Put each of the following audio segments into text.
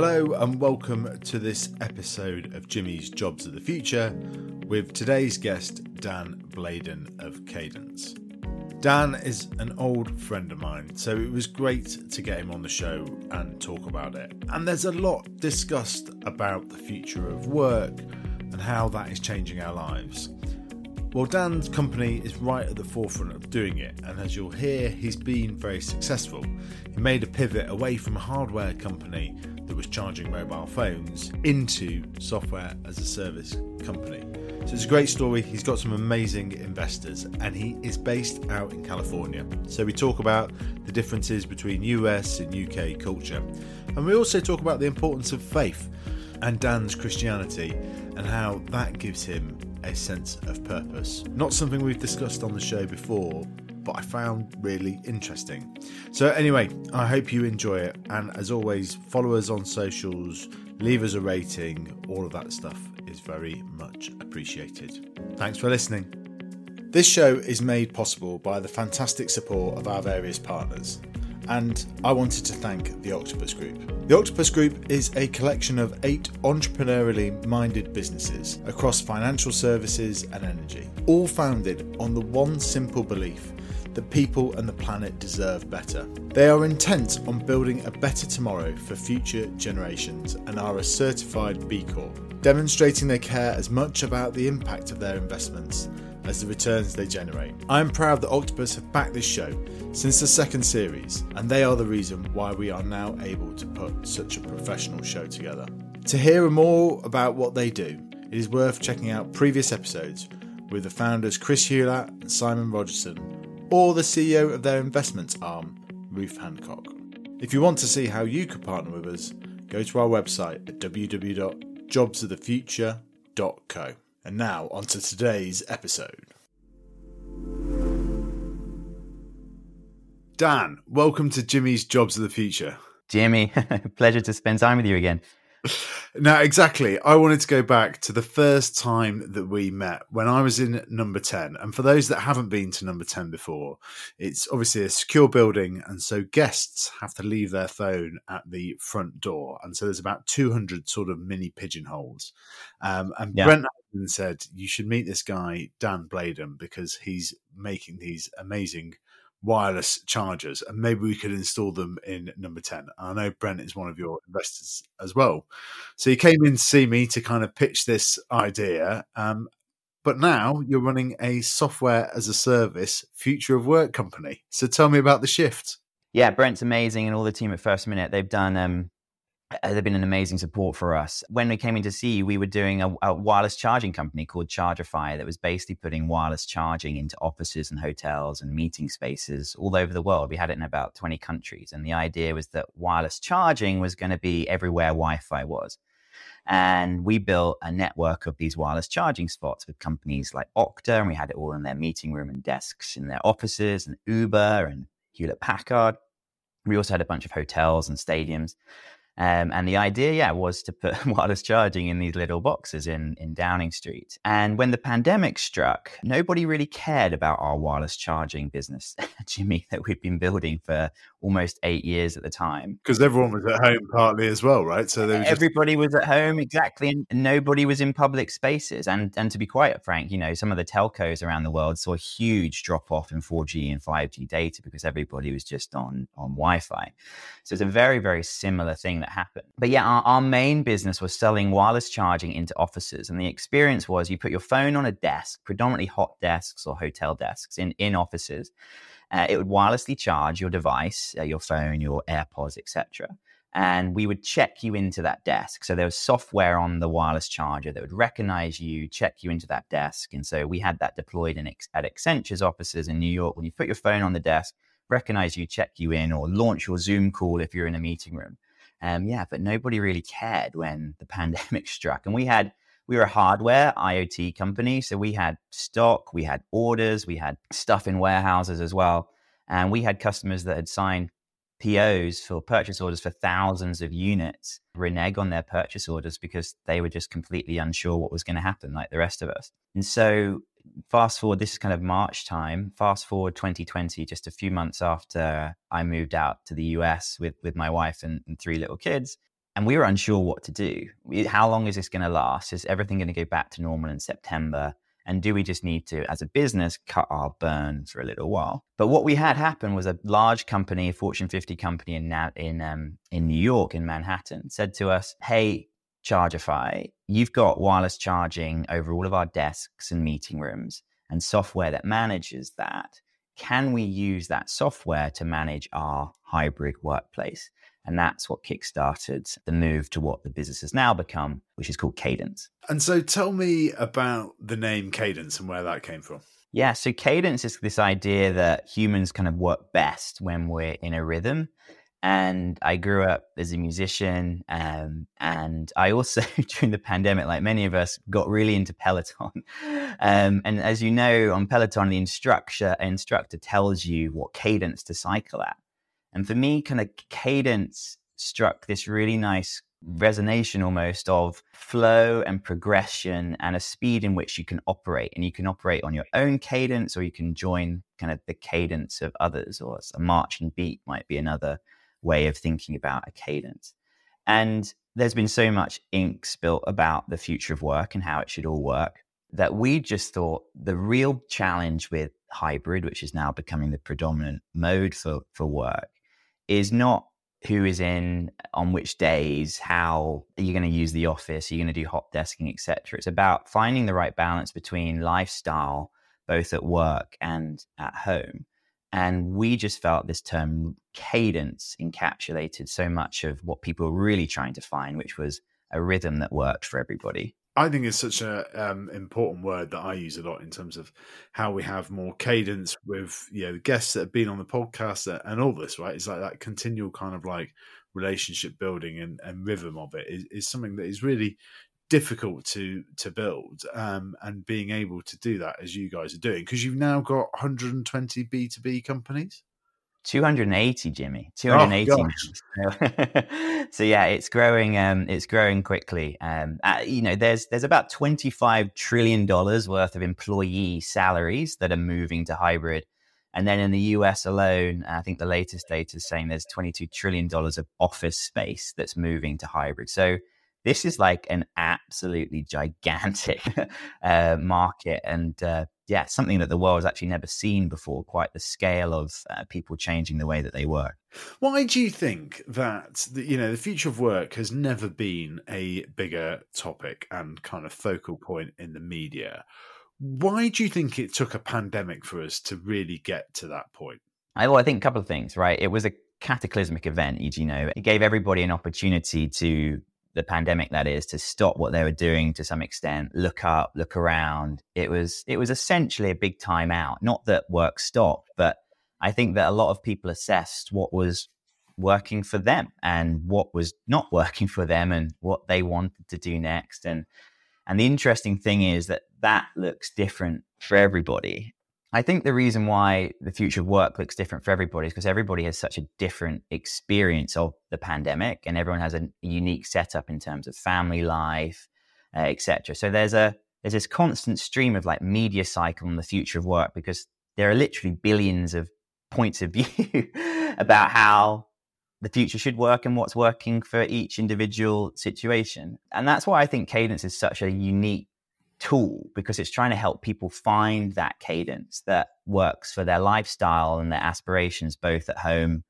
Hello, and welcome to this episode of Jimmy's Jobs of the Future with today's guest, Dan Bladen of Kadence. Dan is an old friend of mine, so it was great to get him on the show and talk about it. And there's a lot discussed about the future of work and how that is changing our lives. Well, Dan's company is right at the forefront of doing it, and as you'll hear, he's been very successful. He made a pivot away from a hardware company that was charging mobile phones into software as a service company. So it's a great story. He's got some amazing investors and he is based out in California. So we talk about the differences between US and UK culture. And we also talk about the importance of faith and Dan's Christianity and how that gives him a sense of purpose. Not something we've discussed on the show before, but I found really interesting. So, anyway, I hope you enjoy it. And as always, follow us on socials, leave us a rating, all of that stuff is very much appreciated. Thanks for listening. This show is made possible by the fantastic support of our various partners and I wanted to thank the Octopus Group. The Octopus Group is a collection of eight entrepreneurially minded businesses across financial services and energy, all founded on the one simple belief that people and the planet deserve better. They are intent on building a better tomorrow for future generations and are a certified B Corp, demonstrating they care as much about the impact of their investments as the returns they generate. I am proud that Octopus have backed this show since the second series, and they are the reason why we are now able to put such a professional show together. To hear more about what they do, it is worth checking out previous episodes with the founders Chris Hulatt and Simon Rogerson, or the CEO of their investments arm, Ruth Handcock. If you want to see how you could partner with us, go to our website at www.jobsofthefuture.co. And now, on to today's episode. Dan, welcome to Jimmy's Jobs of the Future. Jimmy, pleasure to spend time with you again. Now, exactly. I wanted to go back to the first time that we met when I was in number 10. And for those that haven't been to number 10 before, it's obviously a secure building. And so guests have to leave their phone at the front door. And so there's about 200 sort of mini pigeonholes. Um, and yeah. Brent said, You should meet this guy, Dan Bladen, because he's making these amazing wireless chargers, and maybe we could install them in number 10. I know Brent is one of your investors as well. So you came in to see me to kind of pitch this idea. Um, but now you're running a software as a service future of work company. So tell me about the shift. Yeah, Brent's amazing, and all the team at First Minute. They've done um, Uh, they've been an amazing support for us. When we came in to see you, we were doing a, a, wireless charging company called Chargify that was basically putting wireless charging into offices and hotels and meeting spaces all over the world. We had it in about 20 countries. And the idea was that wireless charging was going to be everywhere Wi Fi was. And we built a network of these wireless charging spots with companies like Okta, and we had it all in their meeting room and desks in their offices, and Uber and Hewlett Packard. We also had a bunch of hotels and stadiums. Um, and the idea, yeah, was to put wireless charging in these little boxes in, in Downing Street. And when the pandemic struck, nobody really cared about our wireless charging business, Jimmy, that we'd been building for almost eight years at the time. Because everyone was at home partly as well, right? So was everybody just... was at home exactly, and nobody was in public spaces. And and to be quite frank, you know, some of the telcos around the world saw a huge drop off in 4G and 5G data because everybody was just on on Wi-Fi. So it's a very very similar thing that happened. But yeah, our, our main business was selling wireless charging into offices, and the experience was you put your phone on a desk, predominantly hot desks or hotel desks in in offices uh, it would wirelessly charge your device, uh, your phone, your AirPods, etc. And we would check you into that desk. So there was software on the wireless charger that would recognize you, check you into that desk. And so we had that deployed in, at Accenture's offices in New York. When you put your phone on the desk, recognize you, check you in, or launch your Zoom call if you're in a meeting room. Um, yeah, but nobody really cared when the pandemic struck. And we had we were a hardware IoT company. So we had stock, we had orders, we had stuff in warehouses as well. And we had customers that had signed POs for purchase orders for thousands of units renege on their purchase orders because they were just completely unsure what was going to happen, like the rest of us. And so, fast forward, this is kind of March time, fast forward 2020, just a few months after I moved out to the US with, with my wife and, and three little kids and we were unsure what to do. How long is this going to last? Is everything going to go back to normal in September? And do we just need to, as a business, cut our burn for a little while? But what we had happen was a large company, a Fortune 50 company in in um, in New York, in Manhattan, said to us, "Hey, Chargify, you've got wireless charging over all of our desks and meeting rooms, and software that manages that. Can we use that software to manage our hybrid workplace?" And that's what kickstarted the move to what the business has now become, which is called Kadence. And so tell me about the name Kadence and where that came from. Yeah, so cadence is this idea that humans kind of work best when we're in a rhythm. And I grew up as a musician. Um, and I also, during the pandemic, like many of us, got really into Peloton. Um, and as you know, on Peloton, the instructor, instructor tells you what cadence to cycle at. And for me, kind of cadence struck this really nice resonation almost of flow and progression and a speed in which you can operate. And you can operate on your own cadence or you can join kind of the cadence of others, or a marching beat might be another way of thinking about a cadence. And there's been so much ink spilt about the future of work and how it should all work that we just thought the real challenge with hybrid, which is now becoming the predominant mode for, for work, is not who is in on which days, how are you going to use the office, are you going to do hot desking, etc. It's about finding the right balance between lifestyle, both at work and at home. And we just felt this term cadence encapsulated so much of what people were really trying to find, which was a rhythm that worked for everybody. I think it's such an um, important word that I use a lot in terms of how we have more cadence with you know the guests that have been on the podcast and all this. Right, it's like that continual kind of like relationship building and, and rhythm of it is, is something that is really difficult to to build um, and being able to do that as you guys are doing because you've now got 120 b2b companies? 280 jimmy. 280 oh, so yeah it's growing um it's growing quickly. Um uh, you know there's there's about 25 trillion dollars worth of employee salaries that are moving to hybrid. And then in the US alone i think the latest data is saying there's 22 trillion dollars of office space that's moving to hybrid. So this is like an absolutely gigantic uh, market and uh, yeah, something that the world has actually never seen before. Quite the scale of uh, people changing the way that they work. Why do you think that the, you know the future of work has never been a bigger topic and kind of focal point in the media? Why do you think it took a pandemic for us to really get to that point? I, well, I think a couple of things, right? It was a cataclysmic event, you know. It gave everybody an opportunity to the pandemic that is to stop what they were doing to some extent look up look around. It was it was essentially a big time out. Not that work stopped but i think that a lot of people assessed what was working for them and what was not working for them and what they wanted to do next. And and the interesting thing is that that looks different for everybody I think the reason why the future of work looks different for everybody is because everybody has such a different experience of the pandemic, and everyone has a unique setup in terms of family life, uh, etc. So there's a there's this constant stream of like media cycle on the future of work because there are literally billions of points of view about how the future should work and what's working for each individual situation. And that's why I think Kadence is such a unique tool because it's trying to help people find that cadence that works for their lifestyle and their aspirations, both at home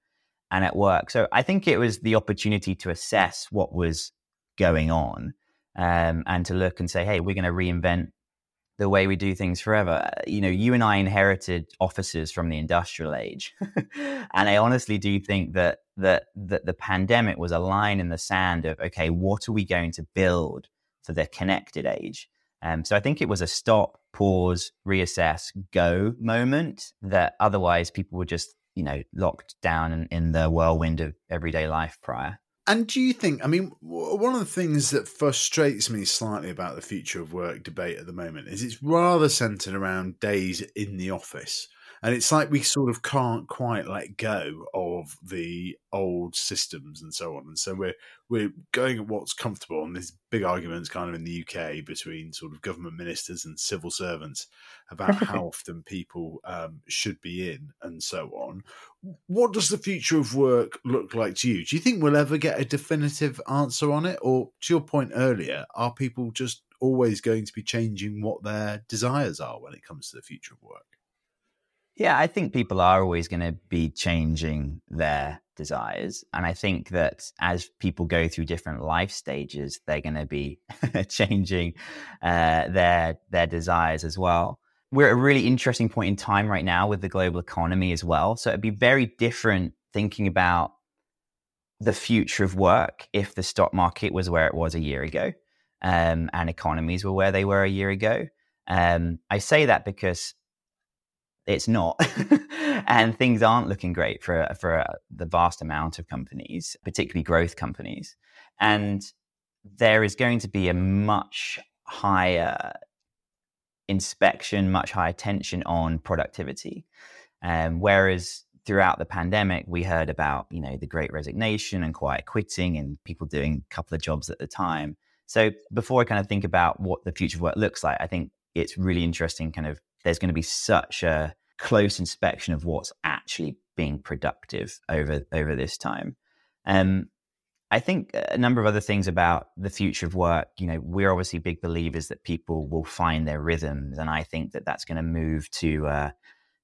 and at work. So I think it was the opportunity to assess what was going on um, and to look and say, hey, we're going to reinvent the way we do things forever. You know, you and I inherited offices from the industrial age. and I honestly do think that, that, that the pandemic was a line in the sand of, okay, what are we going to build for the connected age? Um, so I think it was a stop, pause, reassess, go moment that otherwise people were just, you know, locked down in, in the whirlwind of everyday life prior. And do you think, I mean, one of the things that frustrates me slightly about the future of work debate at the moment is it's rather centered around days in the office and it's like we sort of can't quite let go of the old systems and so on. And so we're we're going at what's comfortable. And there's big arguments kind of in the UK between sort of government ministers and civil servants about how often people um, should be in and so on. What does the future of work look like to you? Do you think we'll ever get a definitive answer on it, or to your point earlier, are people just always going to be changing what their desires are when it comes to the future of work? Yeah, I think people are always going to be changing their desires. And I think that as people go through different life stages, they're going to be changing uh, their, their desires as well. We're at a really interesting point in time right now with the global economy as well. So it'd be very different thinking about the future of work if the stock market was where it was a year ago um, and economies were where they were a year ago. Um, I say that because it's not. and things aren't looking great for, for the vast amount of companies, particularly growth companies. And there is going to be a much higher inspection, much higher tension on productivity. Um, whereas throughout the pandemic, we heard about, you know, the great resignation and quiet quitting and people doing a couple of jobs at the time. So before I kind of think about what the future of work looks like, I think it's really interesting kind of there's going to be such a close inspection of what's actually being productive over over this time. Um, I think a number of other things about the future of work. You know, we're obviously big believers that people will find their rhythms, and I think that that's going to move to uh,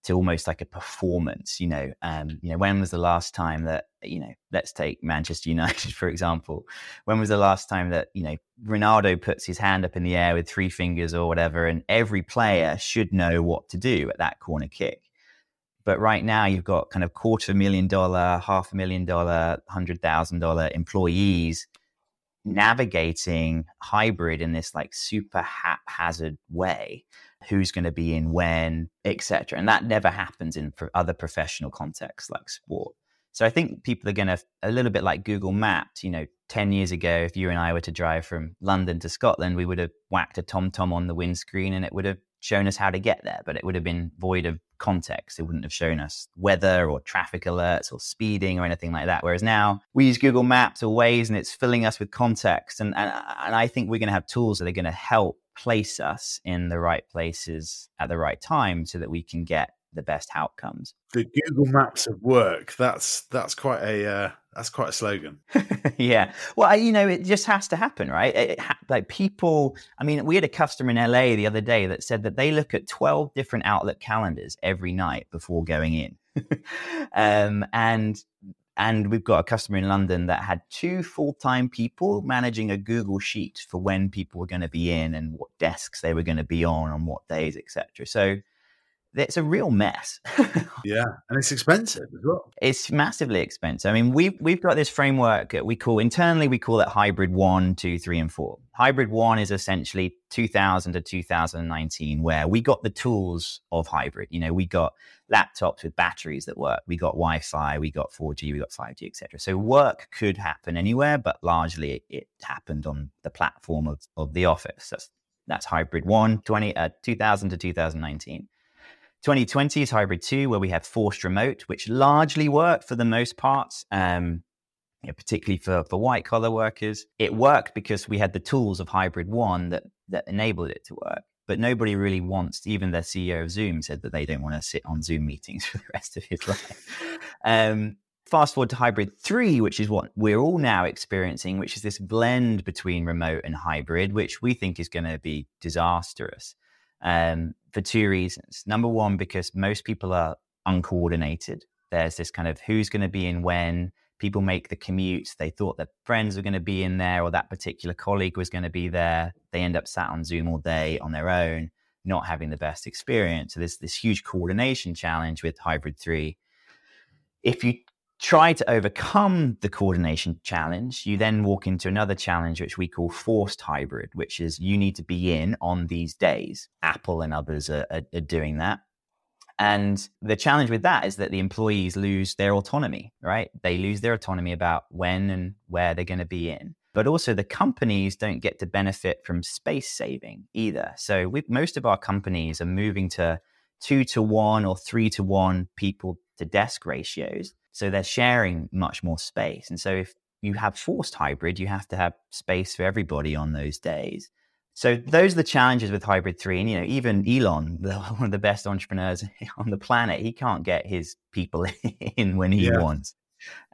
to almost like a performance. You know, um, you know, when was the last time that you know? Let's take Manchester United for example. When was the last time that you know Ronaldo puts his hand up in the air with three fingers or whatever, and every player should know what to do at that corner kick. But right now, you've got kind of quarter million dollar, half a million dollar, hundred thousand dollar employees navigating hybrid in this like super haphazard way who's going to be in when, etc. And that never happens in other professional contexts like sport. So I think people are going to, a little bit like Google Maps, you know, 10 years ago, if you and I were to drive from London to Scotland, we would have whacked a TomTom on the windscreen and it would have shown us how to get there, but it would have been void of context. It wouldn't have shown us weather or traffic alerts or speeding or anything like that. Whereas now we use Google Maps or Waze and it's filling us with context. And, and, and I think we're going to have tools that are going to help place us in the right places at the right time so that we can get the best outcomes. The Google Maps of work. That's that's quite a uh, that's quite a slogan. yeah. Well, you know, it just has to happen, right? It, it, like people. I mean, we had a customer in LA the other day that said that they look at twelve different Outlook calendars every night before going in, um, and and we've got a customer in London that had two full time people managing a Google Sheet for when people were going to be in and what desks they were going to be on on what days, etc. So it's a real mess. yeah, and it's expensive as well. It's massively expensive. I mean, we've we've got this framework that we call internally we call it hybrid one, two, three, and four. Hybrid one is essentially 2000 to 2019, where we got the tools of hybrid. You know, we got laptops with batteries that work. We got Wi-Fi, we got 4G, we got 5G, etc. So work could happen anywhere, but largely it, happened on the platform of, of the office. That's that's hybrid one, 20, uh, 2000 to 2019. 2020 is Hybrid 2, where we have forced remote, which largely worked for the most part, um, you know, particularly for, for white collar workers. It worked because we had the tools of Hybrid 1 that, that enabled it to work. But nobody really wants, even the CEO of Zoom said that they don't want to sit on Zoom meetings for the rest of his life. Um, fast forward to hybrid 3 which is what we're all now experiencing which is this blend between remote and hybrid which we think is going to be disastrous um, for two reasons. Number one, because most people are uncoordinated. There's this kind of who's going to be in when. People make the commutes. They thought that friends were going to be in there or that particular colleague was going to be there. They end up sat on Zoom all day on their own, not having the best experience. So there's this huge coordination challenge with Hybrid 3. If you try to overcome the coordination challenge, you then walk into another challenge, which we call forced hybrid, which is you need to be in on these days. Apple and others are, are, are doing that. And the challenge with that is that the employees lose their autonomy, right? They lose their autonomy about when and where they're going to be in. But also, the companies don't get to benefit from space saving either. So, we, most of our companies are moving to two to one or three to one people to desk ratios. So they're sharing much more space. And so if you have forced hybrid, you have to have space for everybody on those days. So those are the challenges with hybrid three. And you know, even Elon, the, one of the best entrepreneurs on the planet, he can't get his people in when he yeah. wants.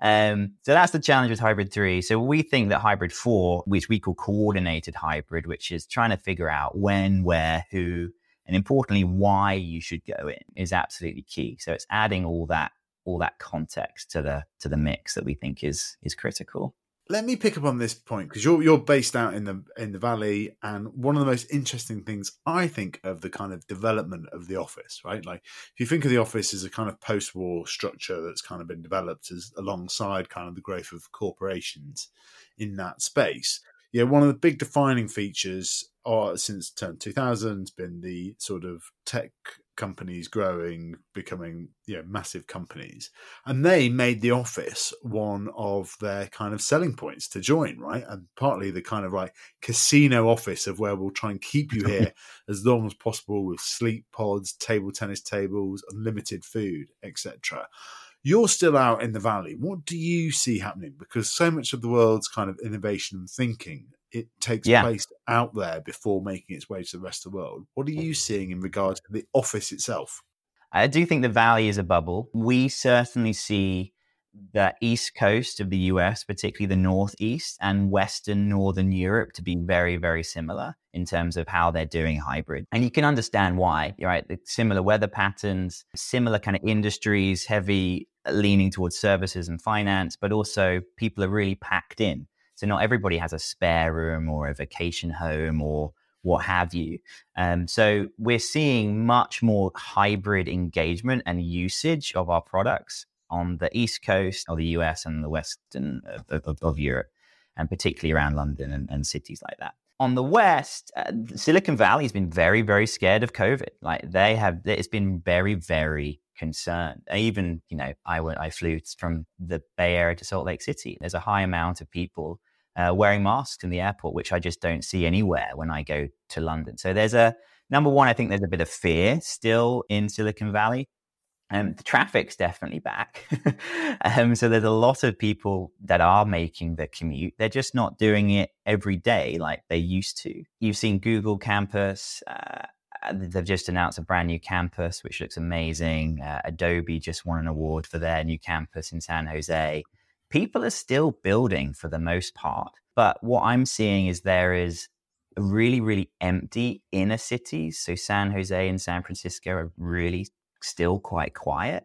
Um, so that's the challenge with hybrid three. So we think that hybrid four, which we call coordinated hybrid, which is trying to figure out when, where, who, and importantly, why you should go in, is absolutely key. So it's adding all that all that context to the to the mix that we think is is critical let me pick up on this point because you're you're based out in the in the valley, and one of the most interesting things I think of the kind of development of the office, right? Like if you think of the office as a kind of post-war structure that's kind of been developed as alongside kind of the growth of corporations in that space. Yeah, one of the big defining features are since turn 2000 has been the sort of tech companies growing, becoming you know massive companies, and they made the office one of their kind of selling points to join, right? And partly the kind of like casino office of where we'll try and keep you here as long as possible with sleep pods, table tennis tables, unlimited food, etc. You're still out in the valley. What do you see happening? Because so much of the world's kind of innovation and thinking it takes yeah. place out there before making its way to the rest of the world. What are you mm-hmm. seeing in regards to the office itself? I do think the valley is a bubble. We certainly see the east coast of the US, particularly the northeast and western northern Europe, to be very, very similar in terms of how they're doing hybrid. And you can understand why, right? The similar weather patterns, similar kind of industries, heavy leaning towards services and finance, but also people are really packed in. So not everybody has a spare room or a vacation home or what have you. Um, so we're seeing much more hybrid engagement and usage of our products on the East Coast of the US and the Western of, of, of Europe, and particularly around London and, and cities like that. On the West, uh, Silicon Valley has been very, very scared of COVID. Like they have, it's been very, very concerned. Even, you know, I went, I flew from the Bay Area to Salt Lake City. There's a high amount of people uh, wearing masks in the airport, which I just don't see anywhere when I go to London. So there's a number one, I think there's a bit of fear still in Silicon Valley. Um, the traffic's definitely back. um, so there's a lot of people that are making the commute. They're just not doing it every day like they used to. You've seen Google Campus. Uh, they've just announced a brand new campus, which looks amazing. Uh, Adobe just won an award for their new campus in San Jose people are still building for the most part. But what I'm seeing is there is a really, really empty inner cities. So San Jose and San Francisco are really still quite quiet.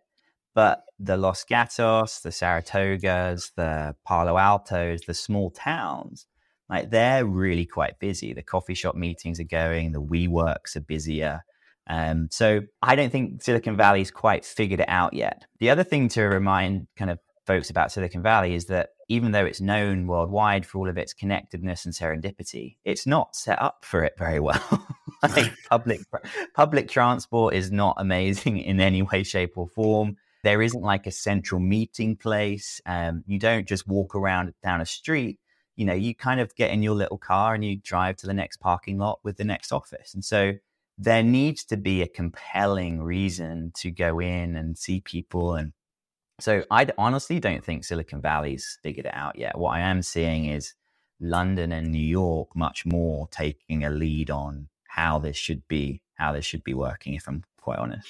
But the Los Gatos, the Saratogas, the Palo Altos, the small towns, like they're really quite busy. The coffee shop meetings are going, the WeWorks are busier. Um, so I don't think Silicon Valley's quite figured it out yet. The other thing to remind kind of folks about Silicon Valley is that even though it's known worldwide for all of its connectedness and serendipity, it's not set up for it very well. like public public transport is not amazing in any way, shape, or form. There isn't like a central meeting place. Um, you don't just walk around down a street. You know, you kind of get in your little car and you drive to the next parking lot with the next office. And so there needs to be a compelling reason to go in and see people and so I honestly don't think Silicon Valley's figured it out yet. What I am seeing is London and New York much more taking a lead on how this should be, how this should be working. If I'm quite honest,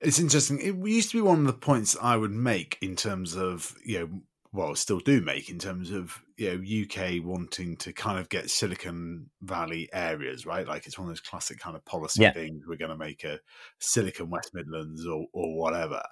it's interesting. It used to be one of the points I would make in terms of you know well, still do make in terms of you know UK wanting to kind of get Silicon Valley areas, right? Like it's one of those classic kind of policy yeah. things. We're going to make a Silicon West Midlands or or whatever.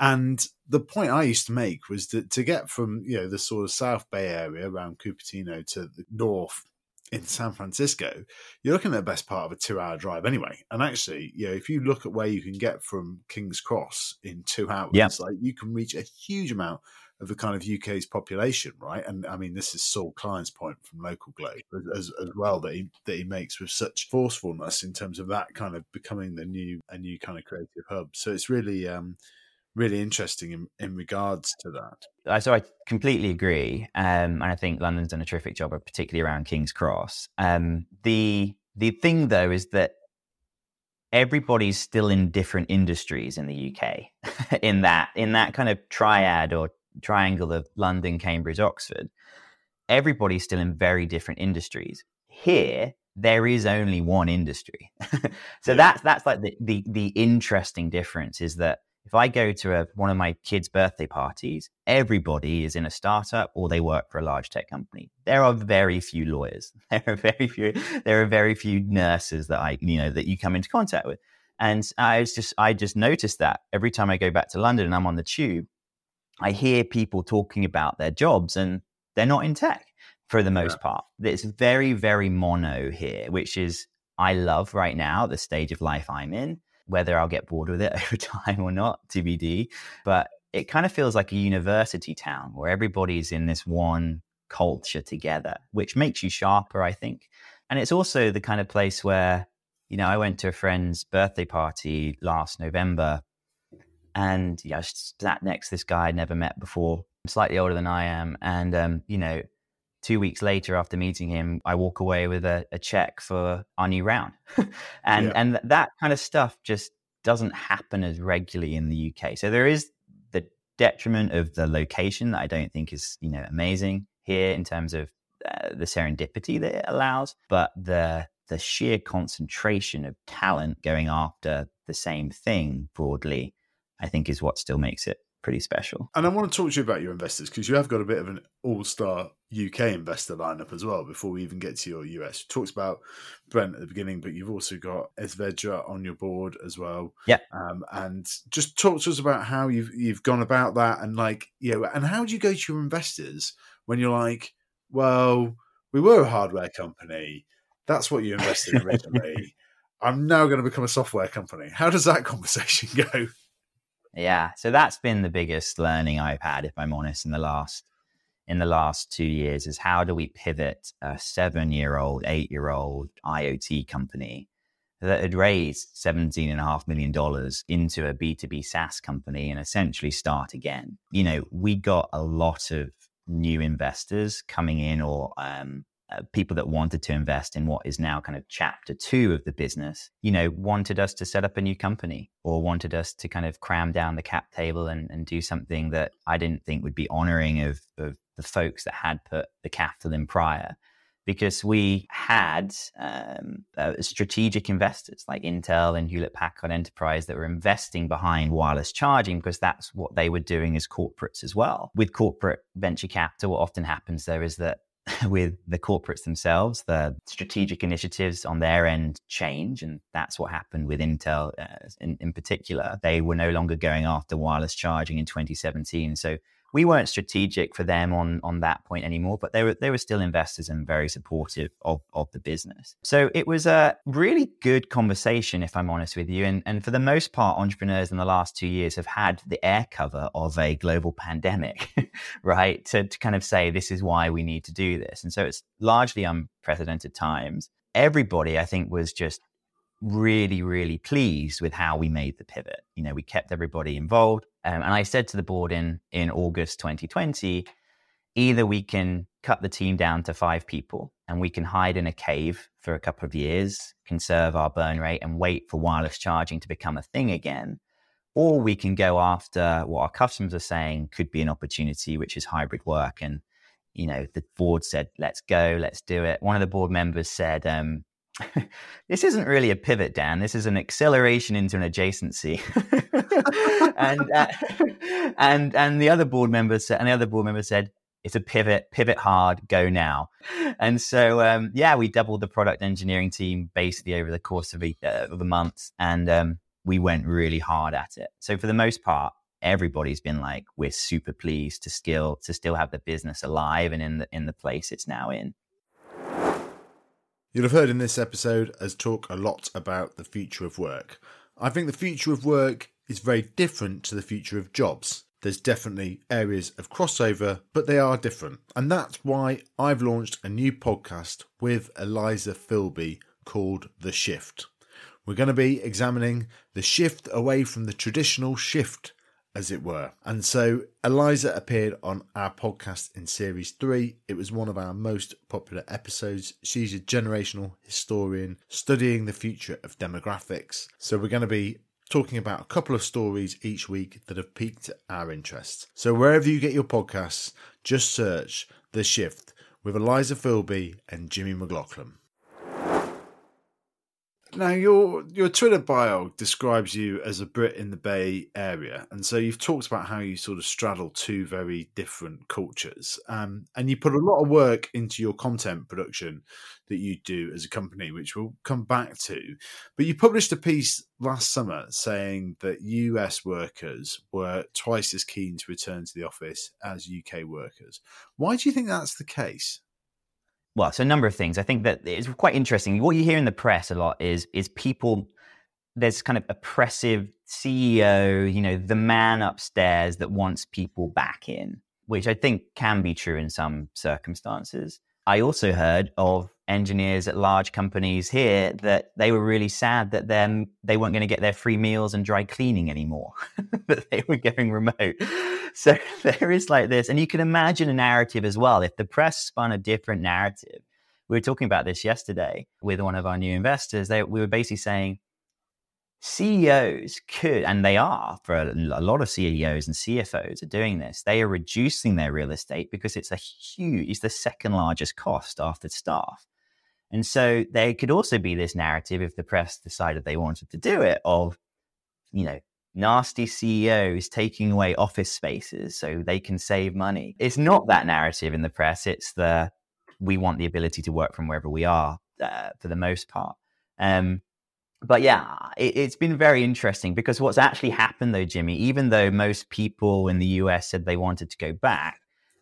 And the point I used to make was that to get from you know the sort of South Bay area around Cupertino to the north in San Francisco, you're looking at the best part of a two-hour drive anyway. And actually, you know, if you look at where you can get from King's Cross in two hours, yeah. like you can reach a huge amount of the kind of UK's population, right? And I mean, this is Saul Klein's point from LocalGlobe as, as well that he that he makes with such forcefulness in terms of that kind of becoming the new a new kind of creative hub. So it's really um, really interesting in, in regards to that. So I completely agree, um, and I think London's done a terrific job, particularly around King's Cross. Um, the the thing though is that everybody's still in different industries in the UK in that in that kind of triad or triangle of London, Cambridge, Oxford. Everybody's still in very different industries. Here, there is only one industry. so yeah. that's that's like the, the the interesting difference is that if I go to a, one of my kids' birthday parties, everybody is in a startup or they work for a large tech company. There are very few lawyers. There are very few. There are very few nurses that I, you know, that you come into contact with. And I was just, I just noticed that every time I go back to London and I'm on the tube, I hear people talking about their jobs and they're not in tech for the most yeah. part. It's very, very mono here, which is I love right now the stage of life I'm in whether I'll get bored with it over time or not, TBD. But it kind of feels like a university town where everybody's in this one culture together, which makes you sharper, I think. And it's also the kind of place where, you know, I went to a friend's birthday party last November and yeah, I sat next to this guy I'd never met before, slightly older than I am. And, um, you know, two weeks later after meeting him i walk away with a, a check for our new round and yeah. and that kind of stuff just doesn't happen as regularly in the uk so there is the detriment of the location that i don't think is you know amazing here in terms of uh, the serendipity that it allows but the the sheer concentration of talent going after the same thing broadly i think is what still makes it pretty special. And I want to talk to you about your investors because you have got a bit of an all-star UK investor lineup as well. Before we even get to your US, you talked about Brent at the beginning, but you've also got Eze Vidra on your board as well. Yeah. Um, and just talk to us about how you've you've gone about that, and like you know, and how do you go to your investors when you're like, well, we were a hardware company. That's what you invested in originally. I'm now going to become a software company. How does that conversation go? Yeah, so that's been the biggest learning I've had, if I'm honest, in the last in the last two years is how do we pivot a seven year old, eight year old IoT company that had raised $17.5 million into a B2B SaaS company and essentially start again. You know, we got a lot of new investors coming in or um, uh, people that wanted to invest in what is now kind of chapter two of the business, you know, wanted us to set up a new company or wanted us to kind of cram down the cap table and, and do something that I didn't think would be honoring of, of the folks that had put the capital in prior. Because we had um, uh, strategic investors like Intel and Hewlett Packard Enterprise that were investing behind wireless charging because that's what they were doing as corporates as well. With corporate venture capital, what often happens there is that with the corporates themselves, the strategic initiatives on their end change. And that's what happened with Intel uh, in, in particular. They were no longer going after wireless charging in 2017. So we weren't strategic for them on on that point anymore, but they were they were still investors and very supportive of of the business. So it was a really good conversation, if I'm honest with you. And and for the most part, entrepreneurs in the last two years have had the air cover of a global pandemic, right? To to kind of say this is why we need to do this. And so it's largely unprecedented times. Everybody, I think, was just really, really pleased with how we made the pivot. You know, we kept everybody involved. Um, and I said to the board in, in August 2020, either we can cut the team down to five people and we can hide in a cave for a couple of years, conserve our burn rate and wait for wireless charging to become a thing again. Or we can go after what our customers are saying could be an opportunity, which is hybrid work. And, you know, the board said, let's go, let's do it. One of the board members said, um, this isn't really a pivot, Dan. This is an acceleration into an adjacency. and uh, and and the other board members said, and the other board member said, it's a pivot, pivot hard, go now. And so, um, yeah, we doubled the product engineering team basically over the course of a, uh, of a month, and um, we went really hard at it. So for the most part, everybody's been like, we're super pleased to still to still have the business alive and in the in the place it's now in. You'll have heard in this episode as talk a lot about the future of work. I think the future of work is very different to the future of jobs. There's definitely areas of crossover, but they are different. And that's why I've launched a new podcast with Eliza Filby called The Shift. We're going to be examining the shift away from the traditional shift as it were. And so Eliza appeared on our podcast in series three. It was one of our most popular episodes. She's a generational historian studying the future of demographics. So we're going to be talking about a couple of stories each week that have piqued our interest. So wherever you get your podcasts, just search The Shift with Eliza Filby and Jimmy McLoughlin. Now, your your Twitter bio describes you as a Brit in the Bay Area, and so you've talked about how you sort of straddle two very different cultures, um, and you put a lot of work into your content production that you do as a company, which we'll come back to. But you published a piece last summer saying that US workers were twice as keen to return to the office as UK workers. Why do you think that's the case? Well, so a number of things. I think that it's quite interesting. What you hear in the press a lot is is people there's kind of oppressive CEO, you know, the man upstairs that wants people back in, which I think can be true in some circumstances. I also heard of engineers at large companies here that they were really sad that then they weren't going to get their free meals and dry cleaning anymore, that they were going remote. So there is like this, and you can imagine a narrative as well. If the press spun a different narrative, we were talking about this yesterday with one of our new investors. They, we were basically saying CEOs could, and they are for a, a, lot of CEOs and CFOs are doing this. They are reducing their real estate because it's a huge, it's the second largest cost after staff. And so there could also be this narrative if the press decided they wanted to do it of, you know, nasty CEOs taking away office spaces so they can save money. It's not that narrative in the press. It's the we want the ability to work from wherever we are uh, for the most part. Um, but yeah, it, has been very interesting because what's actually happened though, Jimmy, even though most people in the US said they wanted to go back,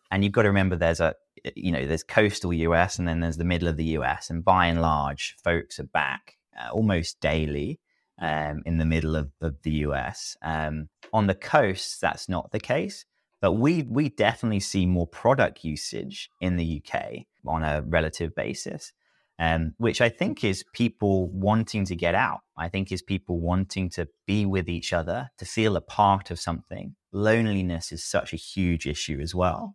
and you've got to remember there's a, you know, there's coastal US and then there's the middle of the US, and by and large, folks are back uh, almost daily um, in the middle of, of the US. Um, on the coasts, that's not the case, but we we definitely see more product usage in the UK on a relative basis um, which I think is people wanting to get out. I think is people wanting to be with each other, to feel a part of something. Loneliness is such a huge issue as well.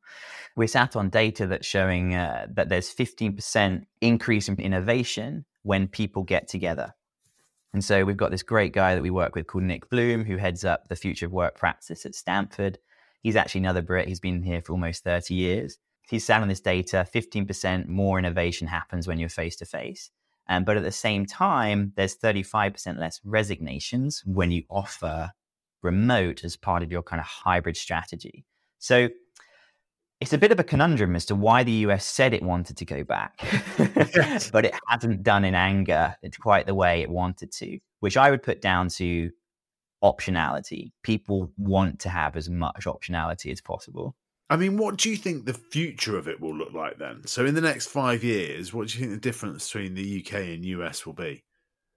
We're sat on data that's showing uh, that there's 15% increase in innovation when people get together. And so we've got this great guy that we work with called Nick Bloom, who heads up the future of work practice at Stanford. He's actually another Brit. He's been here for almost 30 years he's selling this data 15% more innovation happens when you're face to face. But at the same time, there's 35% less resignations when you offer remote as part of your kind of hybrid strategy. So it's a bit of a conundrum as to why the US said it wanted to go back, but it hasn't done in anger it's quite the way it wanted to, which I would put down to optionality. People want to have as much optionality as possible. I mean, what do you think the future of it will look like then? So, in the next five years, what do you think the difference between the UK and US will be?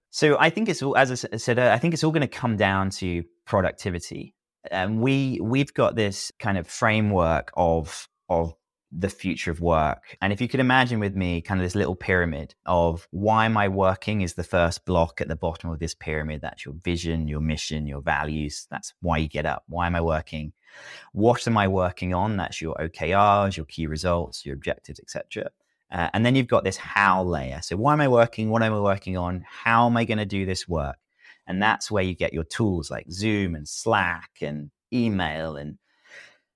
So, I think it's all, as I said, I think it's all going to come down to productivity. And we we've got this kind of framework of of the future of work. And if you could imagine with me kind of this little pyramid of why am I working is the first block at the bottom of this pyramid. That's your vision, your mission, your values. That's why you get up. Why am I working? What am I working on? That's your OKRs, your key results, your objectives, etc. Uh, and then you've got this how layer. So why am I working? What am I working on? How am I going to do this work? And that's where you get your tools like Zoom and Slack and email and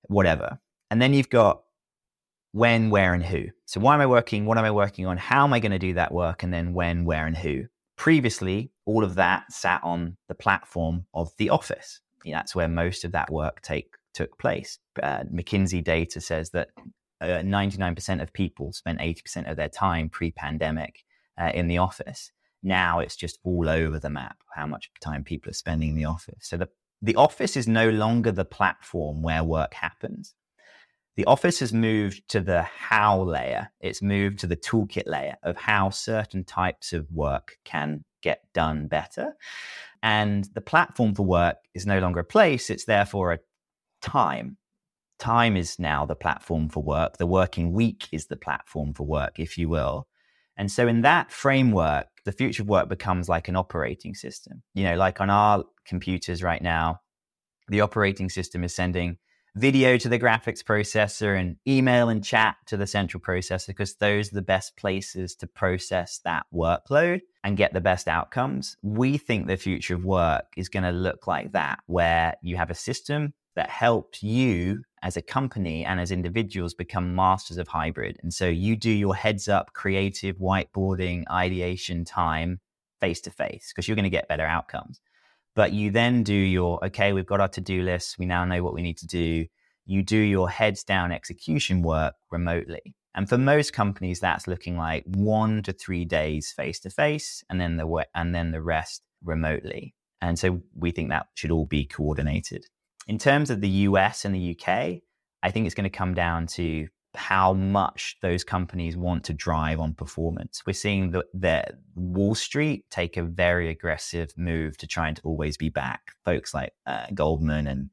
whatever. And then you've got when, where, and who. So why am I working? What am I working on? How am I going to do that work? And then when, where, and who. Previously, all of that sat on the platform of the office. That's where most of that work take took place. Uh, McKinsey data says that uh, 99% of people spent 80% of their time pre-pandemic uh, in the office. Now it's just all over the map how much time people are spending in the office. So the the office is no longer the platform where work happens. The office has moved to the how layer. It's moved to the toolkit layer of how certain types of work can get done better. And the platform for work is no longer a place, it's therefore a time. Time is now the platform for work. The working week is the platform for work, if you will. And so, in that framework, the future of work becomes like an operating system. You know, like on our computers right now, the operating system is sending video to the graphics processor and email and chat to the central processor because those are the best places to process that workload and get the best outcomes. We think the future of work is going to look like that, where you have a system that helps you as a company and as individuals become masters of hybrid. And so you do your heads up creative whiteboarding ideation time face to face because you're going to get better outcomes. But you then do your, okay, we've got our to do list. We now know what we need to do. You do your heads down execution work remotely. And for most companies, that's looking like one to three days face to face, and then the and then the rest remotely. And so we think that should all be coordinated. In terms of the US and the UK, I think it's going to come down to how much those companies want to drive on performance. We're seeing that Wall Street take a very aggressive move to trying to always be back. Folks like uh, Goldman and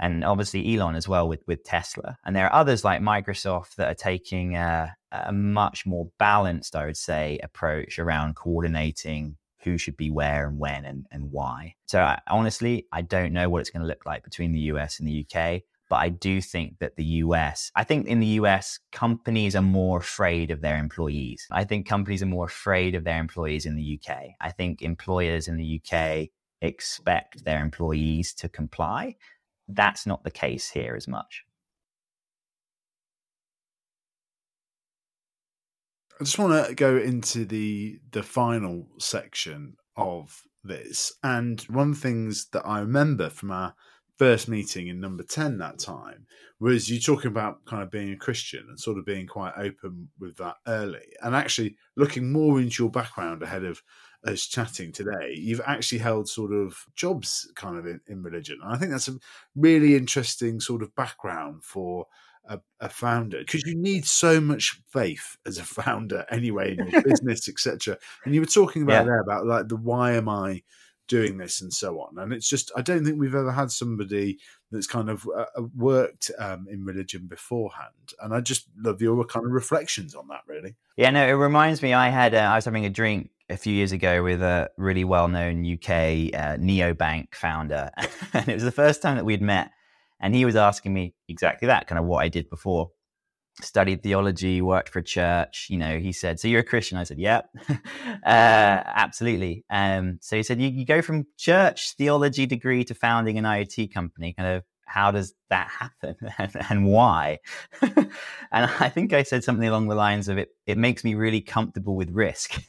and obviously Elon as well with with Tesla. And there are others like Microsoft that are taking a, a much more balanced, I would say, approach around coordinating who should be where and when and, and why. So I, honestly, I don't know what it's going to look like between the US and the UK. But I do think that the US, I think in the US, companies are more afraid of their employees. I think companies are more afraid of their employees in the UK. I think employers in the UK expect their employees to comply. That's not the case here as much. I just want to go into the the final section of this, and one of the things that I remember from our first meeting in number 10 that time was you talking about kind of being a Christian and sort of being quite open with that early. And actually looking more into your background ahead of us chatting today, you've actually held sort of jobs kind of in, in religion. And I think that's a really interesting sort of background for a, a founder because you need so much faith as a founder anyway in your business, etc. And you were talking about yeah. there about like the why am I doing this and so on. And it's just, I don't think we've ever had somebody that's kind of uh, uh, worked um, in religion beforehand. And I just love your kind of reflections on that, really. Yeah, no, it reminds me, I had, uh, I was having a drink a few years ago with a really well known UK uh, neobank founder. and it was the first time that we'd met. And he was asking me exactly that, kind of what I did before studied theology, worked for a church. You know, he said, "So you're a Christian?" I said, "Yep, uh, absolutely." Um, so he said, you, "You go from church theology degree to founding an IoT company. Kind of, how does that happen, and, and why?" and I think I said something along the lines of, "It it makes me really comfortable with risk."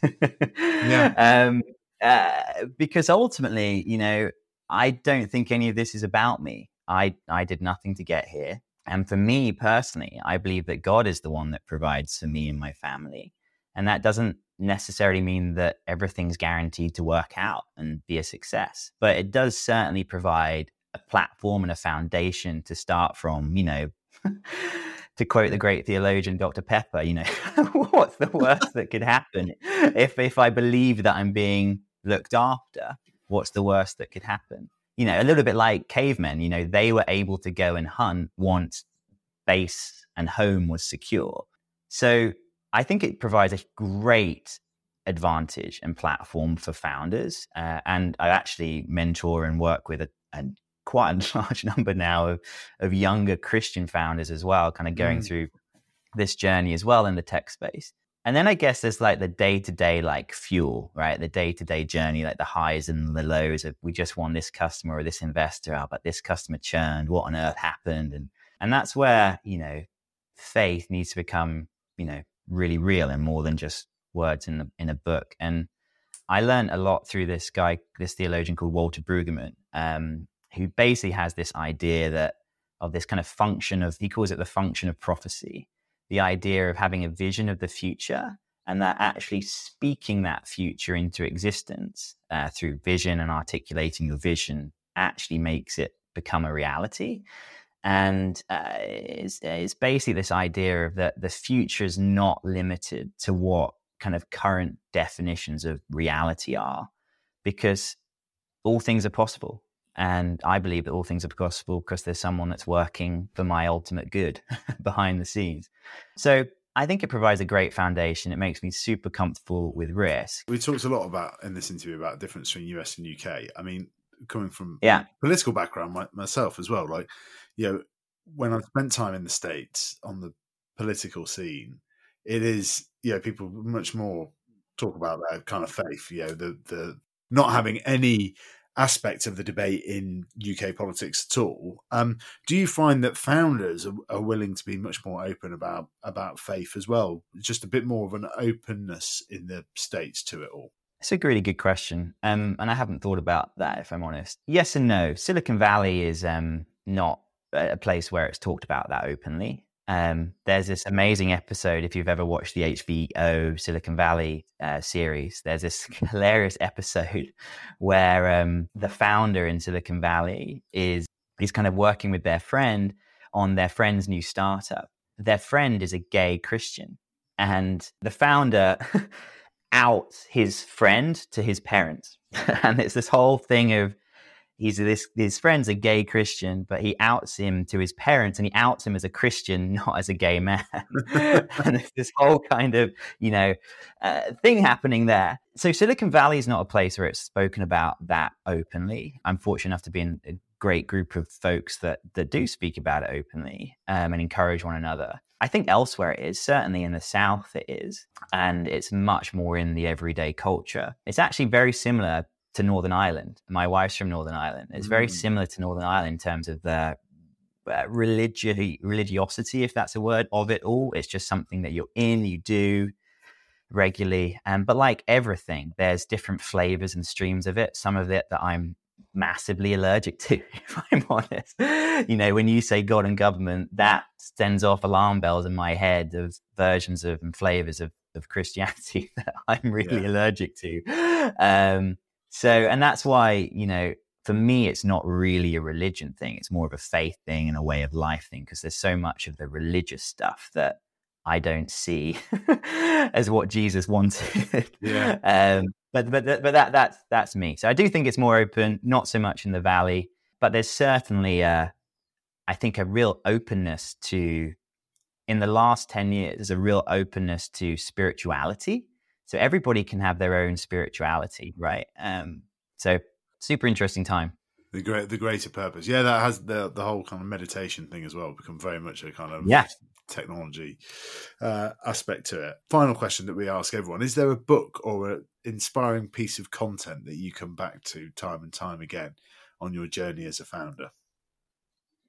yeah. Um, uh, because ultimately, you know, I don't think any of this is about me. I I did nothing to get here. And for me personally, I believe that God is the one that provides for me and my family. And that doesn't necessarily mean that everything's guaranteed to work out and be a success, but it does certainly provide a platform and a foundation to start from, you know. to quote the great theologian Dr. Pepper, you know, what's the worst that could happen if if I believe that I'm being looked after? What's the worst that could happen? You know, a little bit like cavemen, you know, they were able to go and hunt once base and home was secure. So I think it provides a great advantage and platform for founders. Uh, and I actually mentor and work with a, a, quite a large number now of, of younger Christian founders as well, kind of going mm. through this journey as well in the tech space. And then I guess there's like the day to day like fuel, right? The day to day journey, like the highs and the lows of we just won this customer or this investor, oh, but this customer churned. What on earth happened? And and that's where you know faith needs to become you know really real and more than just words in the in a book. And I learned a lot through this guy, this theologian called Walter Brueggemann, um, who basically has this idea that of this kind of function of he calls it the function of prophecy the idea of having a vision of the future and that actually speaking that future into existence uh, through vision and articulating your vision actually makes it become a reality. And uh, is is basically this idea of that the future is not limited to what kind of current definitions of reality are, because all things are possible. And I believe that all things are possible because there's someone that's working for my ultimate good behind the scenes. So I think it provides a great foundation. It makes me super comfortable with risk. We talked a lot about in this interview about the difference between US and UK. I mean, coming from yeah political background my, myself as well. Like, you know, when I've spent time in the states on the political scene, it is you know people much more talk about that kind of faith. You know, the the not having any aspect of the debate in UK politics at all. Um, do you find that founders are, are, willing to be much more open about about faith as well? Just a bit more of an openness in the states to it all. It's a really good question, um, and I haven't thought about that. If I'm honest, yes and no. Silicon Valley is um, not a place where it's talked about that openly. Um, there's this amazing episode if you've ever watched the HBO Silicon Valley uh, series. There's this hilarious episode where um, the founder in Silicon Valley is is kind of working with their friend on their friend's new startup. Their friend is a gay Christian, and the founder outs his friend to his parents, and it's this whole thing of he's this his friend's a gay Christian, but he outs him to his parents, and he outs him as a Christian, not as a gay man. and there's this whole kind of you know uh, thing happening there. So Silicon Valley is not a place where it's spoken about that openly. I'm fortunate enough to be in a great group of folks that that do speak about it openly um, and encourage one another. I think elsewhere it is, certainly in the South it is, and it's much more in the everyday culture. It's actually very similar to Northern Ireland. My wife's from Northern Ireland. It's very mm. similar to Northern Ireland in terms of the uh, religi- religiosity, if that's a word, of it all. It's just something that you're in, you do regularly. Um, but like everything, there's different flavors and streams of it. Some of it that I'm massively allergic to, if I'm honest. You know, when you say God and government, that sends off alarm bells in my head of versions of and flavors of, of Christianity that I'm really yeah. allergic to. Um, so, and that's why, you know, for me, it's not really a religion thing. It's more of a faith thing and a way of life thing because there's so much of the religious stuff that I don't see as what Jesus wanted. Yeah. um, but but but that that's that's me. So I do think it's more open, not so much in the valley, but there's certainly a, I think a real openness to. In the last ten years, there's a real openness to spirituality so everybody can have their own spirituality, right? Um, so super interesting time. The great, the greater purpose. Yeah, that has the the whole kind of meditation thing as well become very much a kind of yeah. technology uh, aspect to it. Final question that we ask everyone: Is there a book or an inspiring piece of content that you come back to time and time again on your journey as a founder?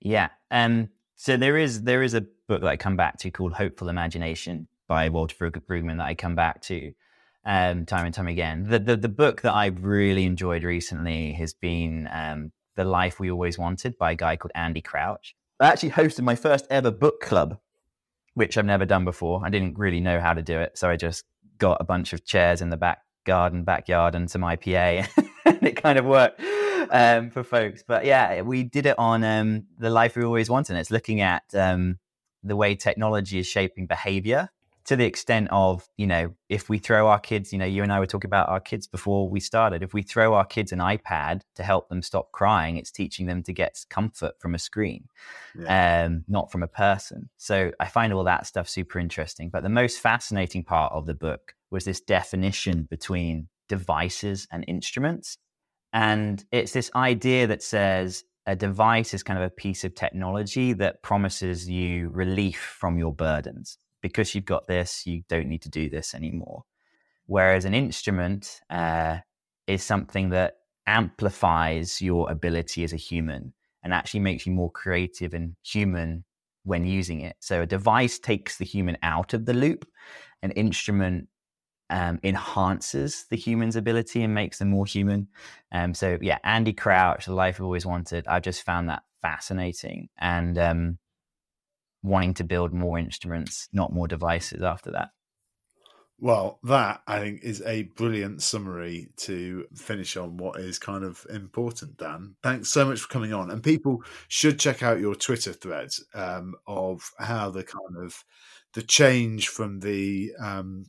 Yeah. Um, so there is there is a book that I come back to called Hopeful Imagination by Walter Brueggemann that I come back to um, time and time again. The, the, the book that I've really enjoyed recently has been um, The Life We Always Wanted by a guy called Andy Crouch. I actually hosted my first ever book club, which I've never done before. I didn't really know how to do it, so I just got a bunch of chairs in the back garden, backyard, and some IPA, and it kind of worked um, for folks. But yeah, we did it on um, the life we always wanted. It's looking at um, the way technology is shaping behavior to the extent of, you know, if we throw our kids, you know, you and I were talking about our kids before we started. If we throw our kids an iPad to help them stop crying, it's teaching them to get comfort from a screen, yeah. um, not from a person. So I find all that stuff super interesting. But the most fascinating part of the book was this definition between devices and instruments. And it's this idea that says a device is kind of a piece of technology that promises you relief from your burdens because you've got this, you don't need to do this anymore. Whereas an instrument uh, is something that amplifies your ability as a human and actually makes you more creative and human when using it. So a device takes the human out of the loop, an instrument um, enhances the human's ability and makes them more human. Um, so yeah, Andy Crouch, The Life I've Always Wanted, I've just found that fascinating. And um, wanting to build more instruments, not more devices after that. Well, that I think is a brilliant summary to finish on what is kind of important, Dan. Thanks so much for coming on. And people should check out your Twitter threads um, of how the kind of the change from the um,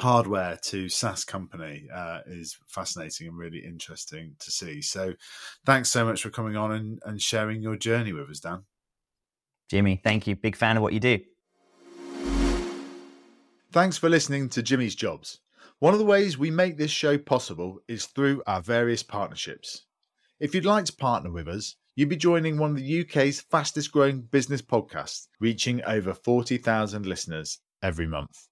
hardware to SaaS company uh, is fascinating and really interesting to see. So, thanks so much for coming on and, and sharing your journey with us, Dan. Jimmy, thank you. Big fan of what you do. Thanks for listening to Jimmy's Jobs. One of the ways we make this show possible is through our various partnerships. If you'd like to partner with us, you'd be joining one of the UK's fastest growing business podcasts, reaching over 40,000 listeners every month.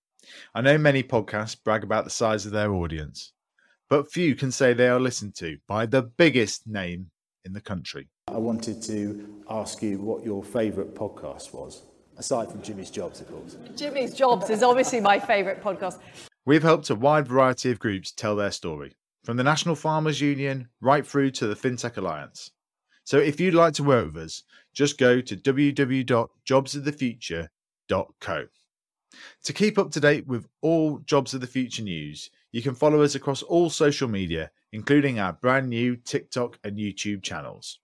I know many podcasts brag about the size of their audience, but few can say they are listened to by the biggest name in the country. I wanted to ask you what your favourite podcast was, aside from Jimmy's Jobs, of course. Jimmy's Jobs is obviously my favourite podcast. We've helped a wide variety of groups tell their story, from the National Farmers Union right through to the FinTech Alliance. So if you'd like to work with us, just go to www.jobsofthefuture.co. To keep up to date with all Jobs of the Future news, you can follow us across all social media, including our brand new TikTok and YouTube channels.